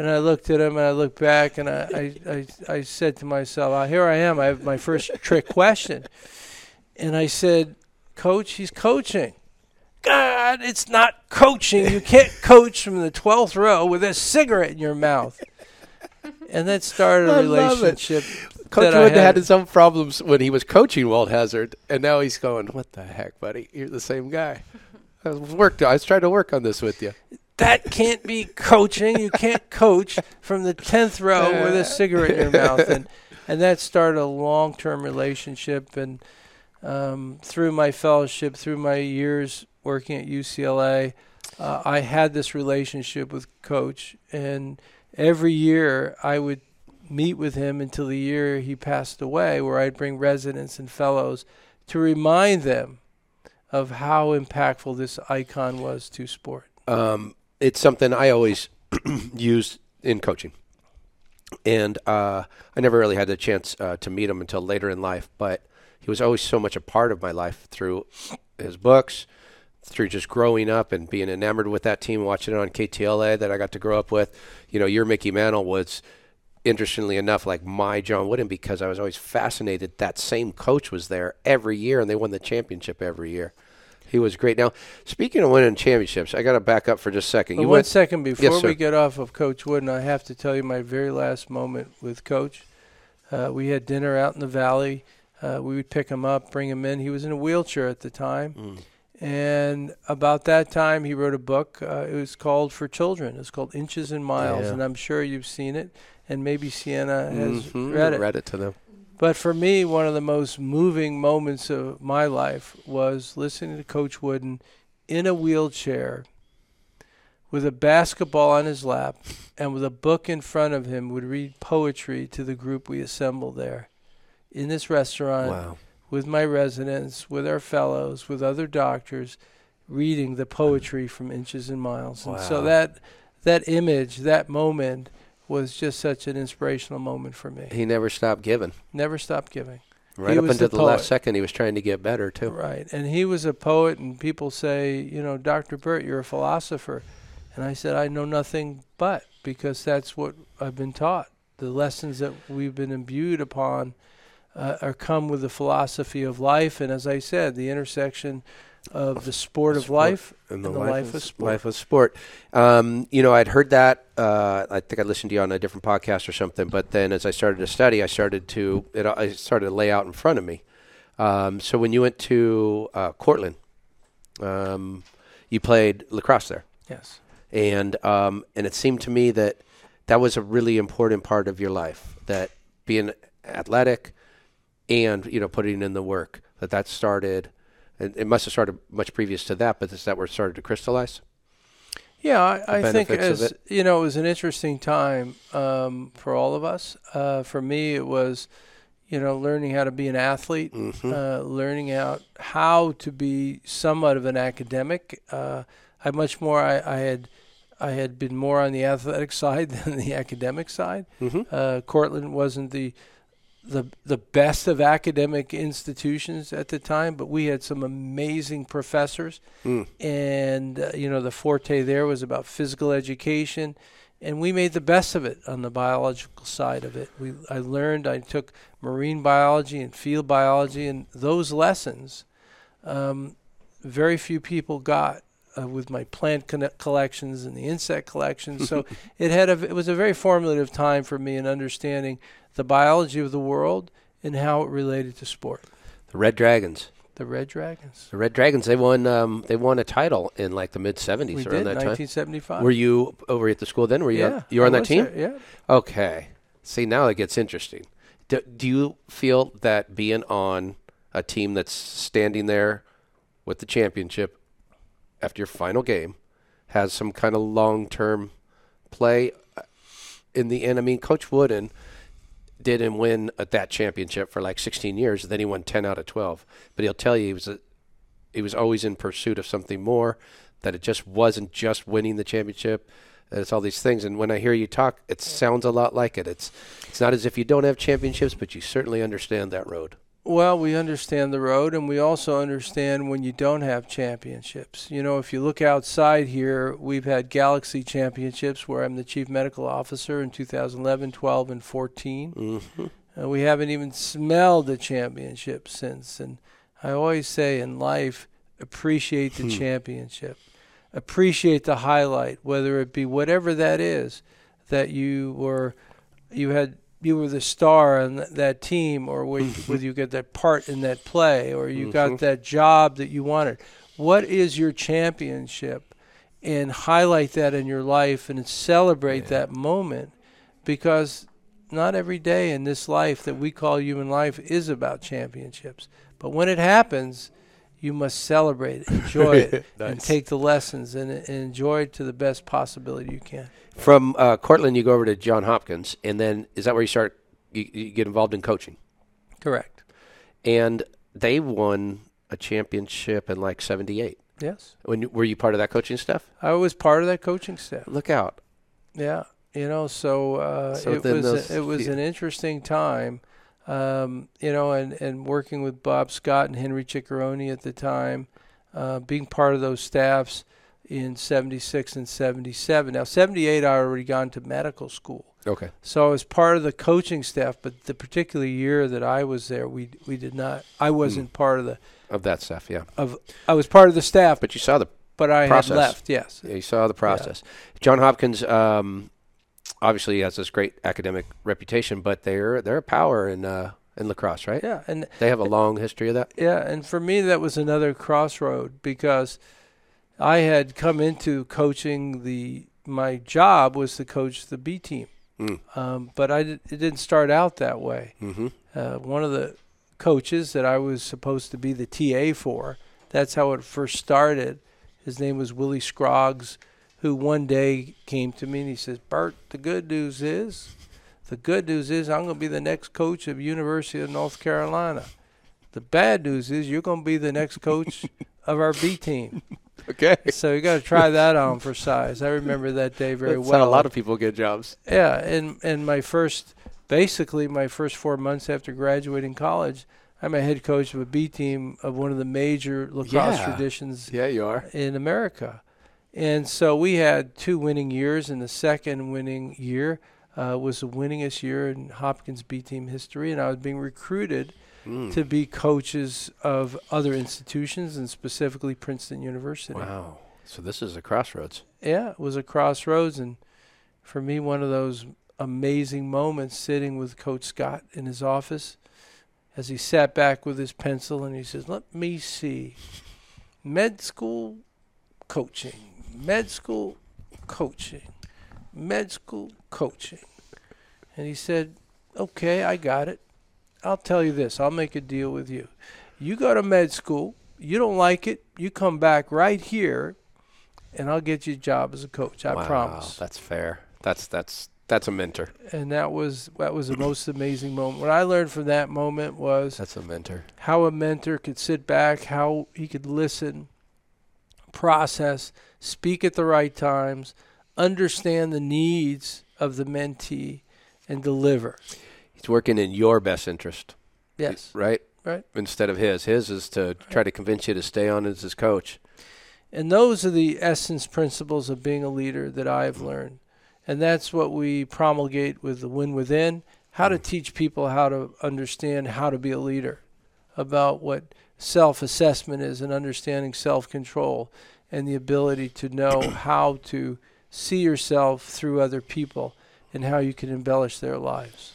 And I looked at him and I looked back and I, I, I, I said to myself, ah, here I am. I have my first trick question. And I said, Coach, he's coaching. God, it's not coaching. You can't coach from the 12th row with a cigarette in your mouth. And that started a I love it. relationship. Coach Wood had had- his own problems when he was coaching Walt Hazzard, and now he's going, "What the heck, buddy? You're the same guy." I was worked. I was trying to work on this with you. that can't be coaching. You can't (laughs) coach from the tenth row with a cigarette in your mouth, and (laughs) and that started a long term relationship. And um, through my fellowship, through my years working at UCLA, uh, I had this relationship with Coach, and every year I would meet with him until the year he passed away, where I'd bring residents and fellows to remind them of how impactful this icon was to sport. um, it's something I always (clears throat) use in coaching. And uh, I never really had the chance uh, to meet him until later in life, but he was always so much a part of my life through his books, through just growing up and being enamored with that team, watching it on KTLA that I got to grow up with. You know, your Mickey Mantle was, interestingly enough, like my John Wooden because I was always fascinated that same coach was there every year and they won the championship every year. He was great. Now, speaking of winning championships, I got to back up for just a second. But you one went, second before sir. we get off of Coach Wooden, I have to tell you my very last moment with Coach. Uh, we had dinner out in the valley. Uh, we would pick him up, bring him in. He was in a wheelchair at the time. Mm. And about that time, he wrote a book. Uh, it was called For Children. It's called Inches and Miles. Yeah. And I'm sure you've seen it. And maybe Sienna has Mhm, read it. Read it to them. But for me, one of the most moving moments of my life was listening to Coach Wooden in a wheelchair with a basketball on his lap and with a book in front of him would read poetry to the group we assembled there in this restaurant Wow. with my residents, with our fellows, with other doctors, reading the poetry from Inches and Miles. And so that that image, that moment was just such an inspirational moment for me. He never stopped giving. Never stopped giving. Right He up until the the, last second, he was trying to get better too. Right. And he was a poet, and people say, you know, Dr. Bert, you're a philosopher. And I said, I know nothing but because that's what I've been taught. The lessons that we've been imbued upon uh, are come with the philosophy of life. And as I said, the intersection of the sport of Sport life And and the life of sport. Life of sport. Um, you know, I'd heard that. Uh, I think I listened to you on a different podcast or something. But then, as I started to study, I started to it, I started to lay out in front of me. Um, so when you went to uh, Cortland, um, you played lacrosse there, Yes. and um, and it seemed to me that that was a really important part of your life. That being athletic and you know putting in the work that that started. It, it must have started much previous to that, but is that where it started to crystallize? Yeah, I, I think as you know, it was an interesting time um, for all of us. Uh, for me, it was, you know, learning how to be an athlete, Mm-hmm. uh, learning out how to be somewhat of an academic. Uh, I much more I, I had I had been more on the athletic (laughs) side than the academic side. Uh, Cortland wasn't the the the best of academic institutions at the time, but we had some amazing professors, Mm. and uh, you know the forte there was about physical education, and we made the best of it on the biological side of it. We I learned I took marine biology and field biology, and those lessons, um, very few people got. Uh, with my plant conne- collections and the insect collections, so (laughs) it had a, it was a very formative time for me in understanding the biology of the world and how it related to sport. The Red Dragons. The Red Dragons. The Red Dragons. They won. Um, they won a title in like the mid We '70s did around that time. 1975. Were you over at the school then? Were you? yeah, you were on that team. there, Yeah. Okay. See, now it gets interesting. Do, do you feel that being on a team that's standing there with the championship after your final game has some kind of long-term play uh, in the end? I mean, Coach Wooden didn't win at that championship for like 16 years. Then he won 10 out of 12. But he'll tell you he was a, he was always in pursuit of something more. That it just wasn't just winning the championship. It's all these things. And when I hear you talk, it sounds a lot like it. It's it's not as if you don't have championships, but you certainly understand that road. Well, we understand the road, and we also understand when you don't have championships. You know, if you look outside here, we've had Galaxy Championships where I'm the chief medical officer in 2011, 12, and 14. Mm-hmm. Uh, we haven't even smelled a championship since. And I always say in life, appreciate the championship, appreciate the highlight, whether it be whatever that is, that you were, you had, you were the star on that team, or whe- mm-hmm. whether you get that part in that play, or you mm-hmm. got that job that you wanted. What is your championship? And highlight that in your life and celebrate that moment because not every day in this life that we call human life is about championships. But when it happens, you must celebrate it, enjoy it, (laughs) and take the lessons and, and enjoy it to the best possibility you can. From uh, Cortland, you go over to John Hopkins, and then is that where you start? You, you get involved in coaching, Correct. and they won a championship in like '78. Yes. When were you part of that coaching staff? I was part of that coaching staff. Look out! Yeah, you know, so, uh, So it was those it was an interesting time, um, you know, and, and working with Bob Scott and Henry Ciccarone at the time, uh, being part of those staffs in '76 and '77. Now '78, I already gone to medical school, Okay. So I was part of the coaching staff, but the particular year that I was there, we we did not. I wasn't part of the Of that stuff, yeah. of. I was part of the staff, but you saw the but I process. had left. Yes. Yeah, you saw the process. John Hopkins um, obviously has this great academic reputation, but they're they're a power in uh, in lacrosse, right? Yeah, and They have a long history of that. Yeah, and for me that was another crossroad because I had come into coaching the my job was to coach the B team, Mm. um, but I did, it didn't start out that way. Mm-hmm. Uh, one of the coaches that I was supposed to be the TA for, that's how it first started. His name was Willie Scroggs, who one day came to me and he says, "Bert, the good news is." The good news is I'm going to be the next coach of University of North Carolina. The bad news is you're going to be the next coach of our B team. (laughs) Okay. So you got to try that on for size. I remember that day very That's well. how a lot of people get jobs. yeah, and and my first, basically my first four months after graduating college, I'm a head coach of a B team of one of the major lacrosse Yeah. traditions Yeah, you are. in America. And so we had two winning years, and the second winning year uh, was the winningest year in Hopkins B team history. And I was being recruited Mm. to be coaches of other institutions, and specifically Princeton University. Wow. So this is a crossroads. Yeah, it was a crossroads, and for me, one of those amazing moments sitting with Coach Scott in his office as he sat back with his pencil and he says, Let me see. Med school coaching, med school coaching, med school coaching. And he said, Okay, I got it. I'll tell you this I'll make a deal with you. You go to med school, you don't like it, you come back right here and I'll get you a job as a coach. I wow, promise. That's fair. That's that's that's a mentor. And that was that was the most amazing moment. What I learned from that moment was That's a mentor. how a mentor could sit back, how he could listen, process, speak at the right times, understand the needs of the mentee, and deliver. He's working in your best interest, Yes. right? Right. Instead of his. His is to try to convince you to stay on as his coach. And those are the essence principles of being a leader that I've mm-hmm. learned. And that's what we promulgate with the Win Within how to mm-hmm. teach people how to understand how to be a leader, about what self assessment is and understanding self control, and the ability to know how to see yourself through other people and how you can embellish their lives.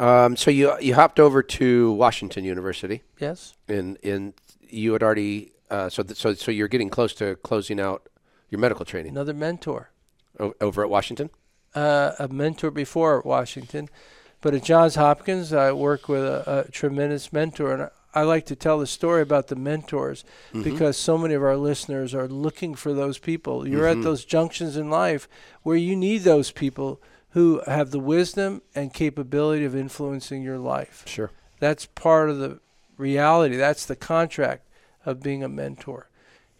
Um, so you you hopped over to Washington University, Yes? and and you had already uh, so th- so so you're getting close to closing out your medical training Another mentor. o- over at Washington. uh, a mentor before at Washington, but at Johns Hopkins, I work with a, a tremendous mentor, and I, like to tell the story about the mentors mm-hmm. because so many of our listeners are looking for those people. You're at mm-hmm. those junctions in life where you need those people who have the wisdom and capability of influencing your life. Sure. That's part of the reality. That's the contract of being a mentor.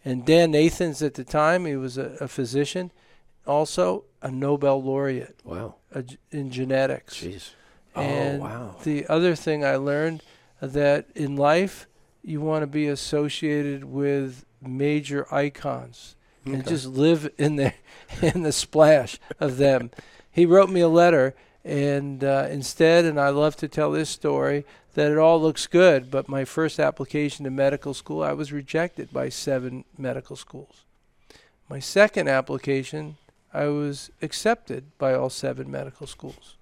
And Dan Nathans at the time, he was a, a physician, also a Nobel laureate Wow. g- in genetics. Jeez. Oh, and oh wow. the other thing I learned that in life you want to be associated with major icons and just live in the (laughs) in the splash of them. he wrote me a letter and uh, instead and I love to tell this story that it all looks good but my first application to medical school I was rejected by seven medical schools. My second application I was accepted by all seven medical schools.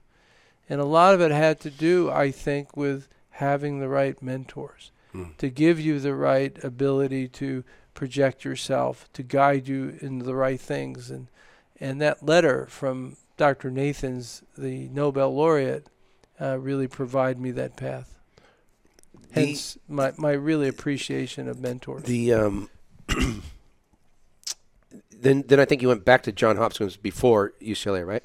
And a lot of it had to do, I think, with having the right mentors to give you the right ability to project yourself, to guide you into the right things. And, and that letter from Dr. Nathans, the Nobel laureate, uh, really provide me that path. The- Hence, my, my really appreciation of mentors. The um, (clears throat) then then I think you went back to John Hopkins before UCLA, right?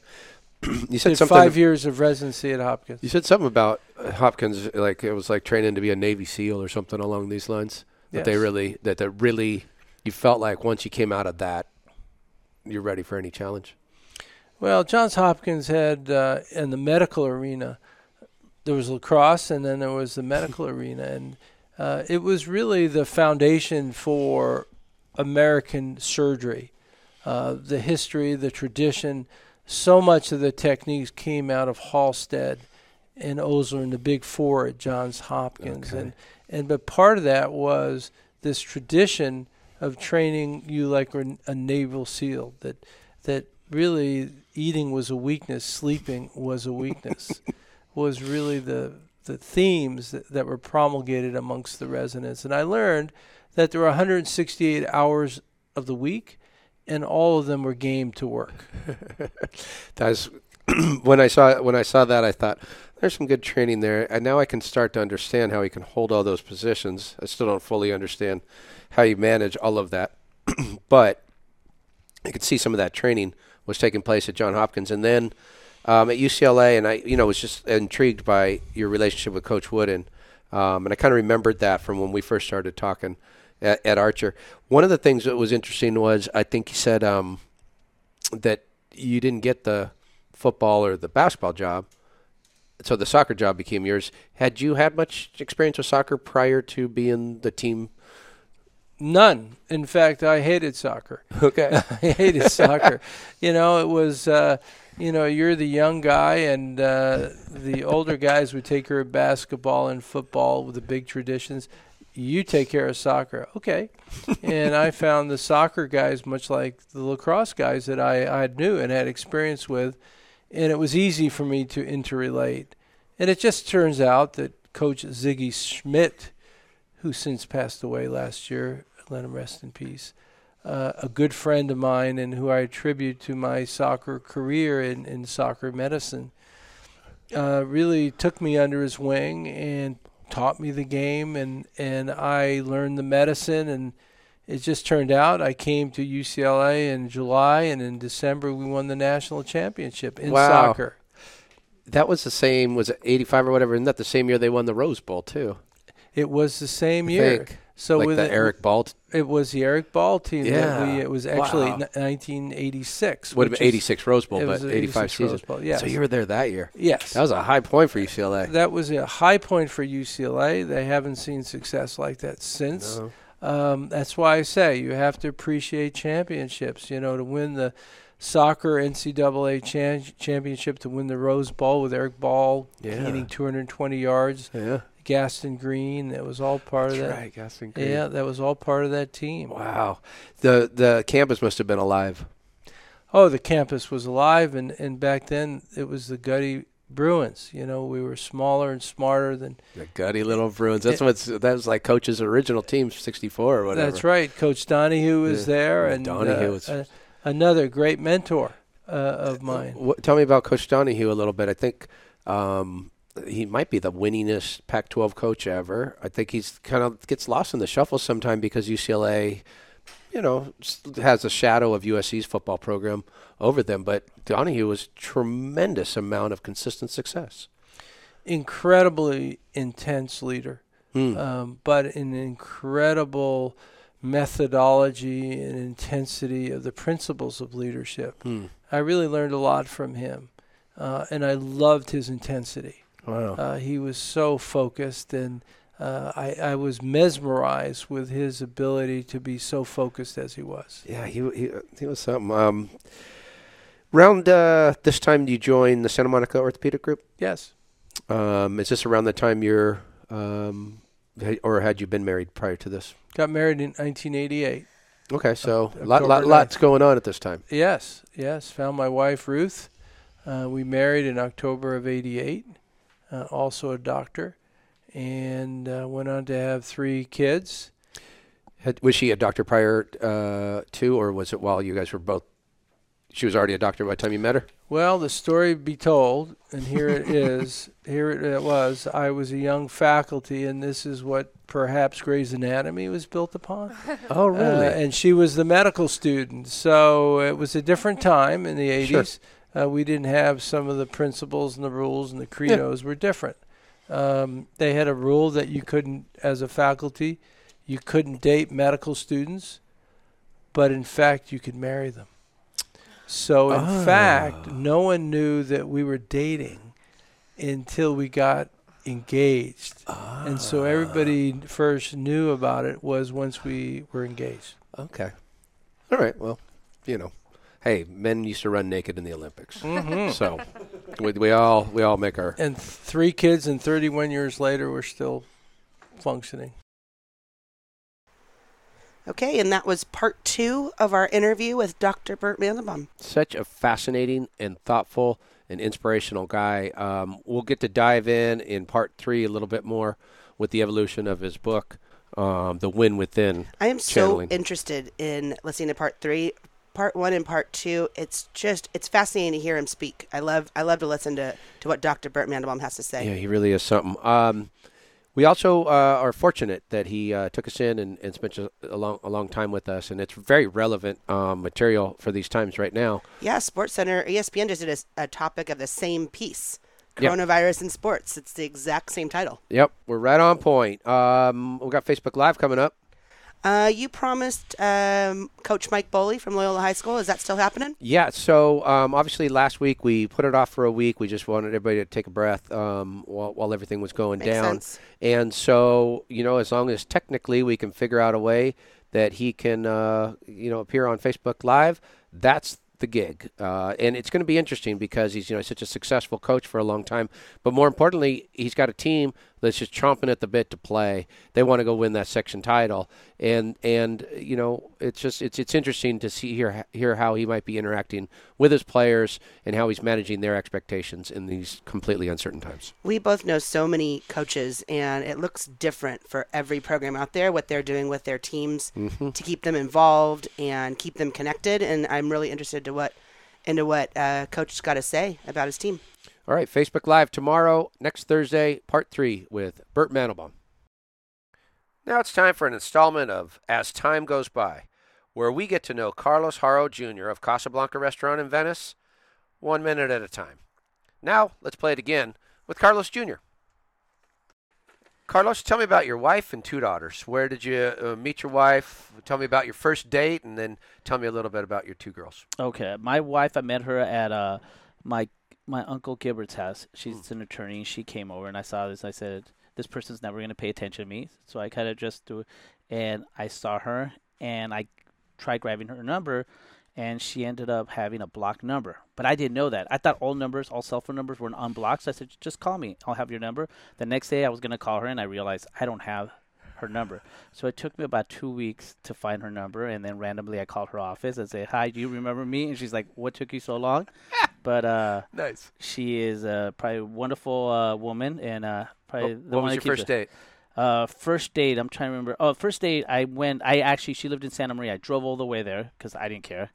(clears throat) you said something. five years of residency at Hopkins. You said something about Hopkins, like it was like training to be a Navy SEAL or something along these lines. That they really, that that really, you felt like once you came out of that, you're ready for any challenge. Well, Johns Hopkins had uh, in the medical arena, there was lacrosse, and then there was the medical (laughs) arena, and uh, it was really the foundation for American surgery, uh, the history, the tradition, so much of the techniques came out of Halsted and Osler and the Big Four at Johns Hopkins, Okay. and and but part of that was this tradition of training you like a, naval seal that that really eating was a weakness, sleeping was a weakness, (laughs) was really the the themes that, that were promulgated amongst the residents, and I learned that there were 168 hours of the week, and all of them were game to work. (laughs) That's (clears throat) when I saw when I saw that I thought there's some good training there, and now I can start to understand how he can hold all those positions. I still don't fully understand how you manage all of that, (clears throat) but I could see some of that training was taking place at John Hopkins, and then um, at UCLA, and I you know was just intrigued by your relationship with Coach Wooden, um, and I kind of remembered that from when we first started talking at, at Archer. One of the things that was interesting was I think he said um, that you didn't get the football or the basketball job, so the soccer job became yours. Had you had much experience with soccer prior to being the team? None. In fact, I hated soccer. Okay. (laughs) I hated soccer. You know, it was, uh, you know, you're the young guy, and uh, the older guys would take care of basketball and football with the big traditions. You take care of soccer. Okay. and I found the soccer guys much like the lacrosse guys that I, I knew and had experience with, and it was easy for me to interrelate. And it just turns out that Coach Sigi Schmid, who since passed away last year, let him rest in peace, uh, a good friend of mine and who I attribute to my soccer career in, in soccer medicine, uh, really took me under his wing and taught me the game, and, and I learned the medicine. And it just turned out I came to UCLA in July, and in December we won the national championship in Wow. soccer. That was the same. Was it '85 or whatever? Isn't that the same year they won the Rose Bowl too? It was the same I year. think. So like with the it, Eric Ball t- it was the Eric Ball team. That we, Yeah. it was actually Wow. n- 1986. would have been is- '86 Rose Bowl, but '85 season. Rose Bowl, yes. So you were there that year. Yes. That was a high point for UCLA. That was a high point for UCLA. They haven't seen success like that since. No. Um, that's why I say you have to appreciate championships. You know, to win the soccer NCAA chan- championship, to win the Rose Bowl with Eric Ball Yeah. gaining 220 yards, Yeah. Gaston Green. That was all part That's of that. right, Gaston Green. Yeah, that was all part of that team. Wow. The the campus must have been alive. Oh, the campus was alive, and, and back then it was the Gutty Bruins. You know, we were smaller and smarter than. The gutty little Bruins. That's what's that was like Coach's original team, '64 or whatever. That's right. Coach Donahue was Yeah. there, and Donahue uh, was- uh, another great mentor uh, of mine. What, tell me about Coach Donahue a little bit. I think um, he might be the winningest Pac-12 coach ever. I think he's kind of gets lost in the shuffle sometime because UCLA, you know, has a shadow of USC's football program over them. But Donahue was tremendous amount of consistent success. Incredibly intense leader, Hmm. um, but an incredible methodology and intensity of the principles of leadership. Hmm. I really learned a lot from him, uh, and I loved his intensity. Wow. Uh, he was so focused, and uh, I, I was mesmerized with his ability to be so focused as he was. Yeah, he he he was something. Um, around uh, this time, you joined the Santa Monica Orthopedic Group. Yes. Um, is this around the time you're, um, or had you been married prior to this? Got married in 1988. Okay, so October lot, lot, lots going on at this time. Yes, yes. Found my wife Ruth. Uh, we married in October of '88. Uh, also a doctor, and uh, went on to have three kids. Had, was she a doctor prior uh, to, or was it while you guys were both? She was already a doctor by the time you met her. Well, the story be told, and here it (laughs) is. Here it, it was. I was a young faculty, and this is what perhaps Grey's Anatomy was built upon. (laughs) Oh, Uh, and she was the medical student. So it was a different time in the 80s. Uh, we didn't have some of the principles and the rules and the credos were different. Um, they had a rule that you couldn't, as a faculty, you couldn't date medical students, but in fact, you could marry them. So, in Ah. fact, no one knew that we were dating until we got engaged. And so everybody first knew about it was once we were engaged. Okay. All right. Well, you know, hey, men used to run naked in the Olympics. So we, we all we all make our And three kids, and 31 years later, we're still functioning. Okay, and that was part two of our interview with Dr. Bert Mandelbaum. such a fascinating and thoughtful and inspirational guy. Um, we'll get to dive in in part three a little bit more with the evolution of his book, um, The Win Within. I am so interested in listening to part three. Part one and part two, it's just it's fascinating to hear him speak. I love I love to listen to, to what Dr. Bert Mandelbaum has to say. Yeah, he really is something. Um, we also uh, are fortunate that he uh, took us in and, and spent a, long a long time with us, and it's very relevant um, material for these times right now. Yeah, Sports Center, ESPN just did a a, topic of the same piece, Yep. coronavirus in sports. It's the exact same title. Yep, we're right on point. Um, we got Facebook Live coming up. Uh, you promised um, Coach Mike Boley from Loyola High School. Is that still happening? Yeah, so um, obviously last week we put it off for a week. We just wanted everybody to take a breath um, while, while everything was going Makes down. sense. And so, you know, as long as technically we can figure out a way that he can, uh, you know, appear on Facebook Live, that's the gig. Uh, and it's going to be interesting because he's, you know, such a successful coach for a long time. But more importantly, he's got a team that's just chomping at the bit to play. They want to go win that section title, and and you know, it's just it's it's interesting to see hear hear how he might be interacting with his players and how he's managing their expectations in these completely uncertain times. We both know so many coaches, and it looks different for every program out there, what they're doing with their teams Mm-hmm. to keep them involved and keep them connected. And I'm really interested to what into what uh, Coach's got to say about his team. All right, Facebook Live tomorrow, next Thursday, part three with Bert Mandelbaum. Now it's time for an installment of As Time Goes By, where we get to know Carlos Haro Jr. of Casablanca Restaurant in Venice, one minute at a time. Now let's play it again with Carlos Jr. Carlos, tell me about your wife and two daughters. Where did you uh, meet your wife? Tell me about your first date, and then tell me a little bit about your two girls. Okay, my wife, I met her at uh, my my uncle Gilbert's house. She's mm. an attorney. She came over and I saw this. I said, "This person's never going to pay attention to me." So I kind of just do, and I saw her and I tried grabbing her number, and she ended up having a blocked number. But I didn't know that. I thought all numbers, all cell phone numbers, were unblocked. So I said, "Just call me. I'll have your number." The next day, I was going to call her, and I realized I don't have her number. So it took me about two weeks to find her number, and then randomly I called her office and said, "Hi, do you remember me?" And she's like, "What took you so long?" But uh, Nice. she is uh, probably a wonderful uh, woman, and uh, probably the what one was your first it- date? Uh, first date, I'm trying to remember. Oh, first date, I went. I actually, she lived in Santa Maria. I drove all the way there because I didn't care,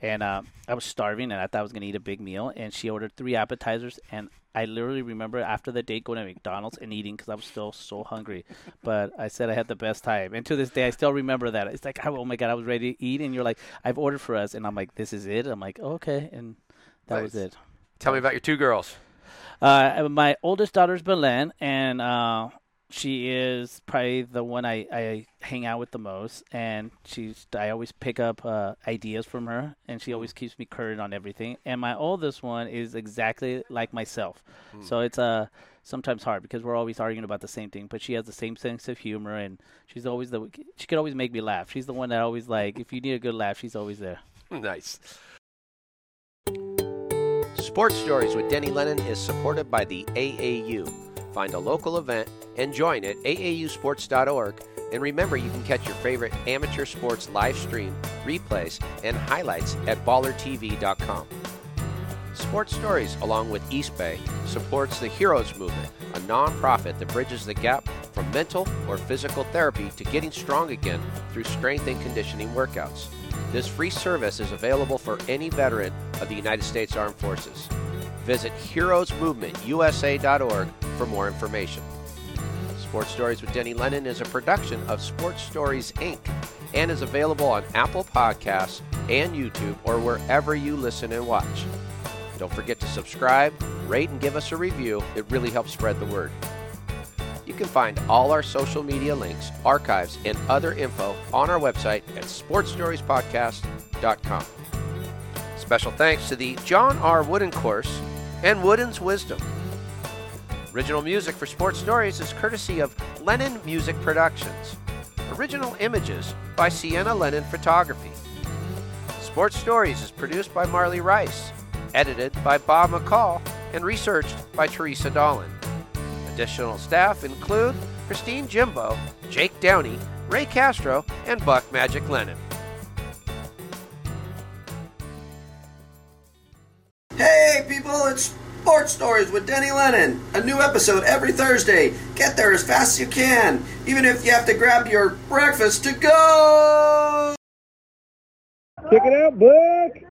and uh, I was starving, and I thought I was gonna eat a big meal. And she ordered three appetizers, and I literally remember after the date going to McDonald's and eating because I was still so hungry. But I said I had the best time, and to this day, I still remember that. It's like, oh my god, I was ready to eat, and you're like, I've ordered for us, and I'm like, this is it. I'm like, oh, okay, and that was it. Tell me about your two girls. Uh, my oldest daughter's Belen, and uh, she is probably the one I, I hang out with the most. And she's I always pick up uh, ideas from her, and she always keeps me current on everything. And my oldest one is exactly like myself, so it's uh, sometimes hard because we're always arguing about the same thing. But she has the same sense of humor, and she's always the she could always make me laugh. She's the one that always like if you need a good laugh, she's always there. Nice. Sports Stories with Denny Lennon is supported by the AAU. Find a local event and join at aausports.org. And remember, you can catch your favorite amateur sports live stream, replays, and highlights at ballertv.com. Sports Stories, along with East Bay, supports the Heroes Movement, a nonprofit that bridges the gap from mental or physical therapy to getting strong again through strength and conditioning workouts. This free service is available for any veteran of the United States Armed Forces. Visit heroesmovementusa.org for more information. Sports Stories with Denny Lennon is a production of Sports Stories Inc. and is available on Apple Podcasts and YouTube or wherever you listen and watch. Don't forget to subscribe, rate, and give us a review. It really helps spread the word. You can find all our social media links, archives, and other info on our website at sportsstoriespodcast.com. Special thanks to the John R. Wooden Course and Wooden's Wisdom. Original music for Sports Stories is courtesy of Lennon Music Productions. Original images by Sienna Lennon Photography. Sports Stories is produced by Marley Rice, edited by Bob McCall, and researched by Teresa Dolan. Additional staff include Christine Jimbo, Jake Downey, Ray Castro, and Buck Magic Lennon. Hey people, it's Sports Stories with Denny Lennon. A new episode every Thursday. Get there as fast as you can, even if you have to grab your breakfast to go. Check it out, Buck.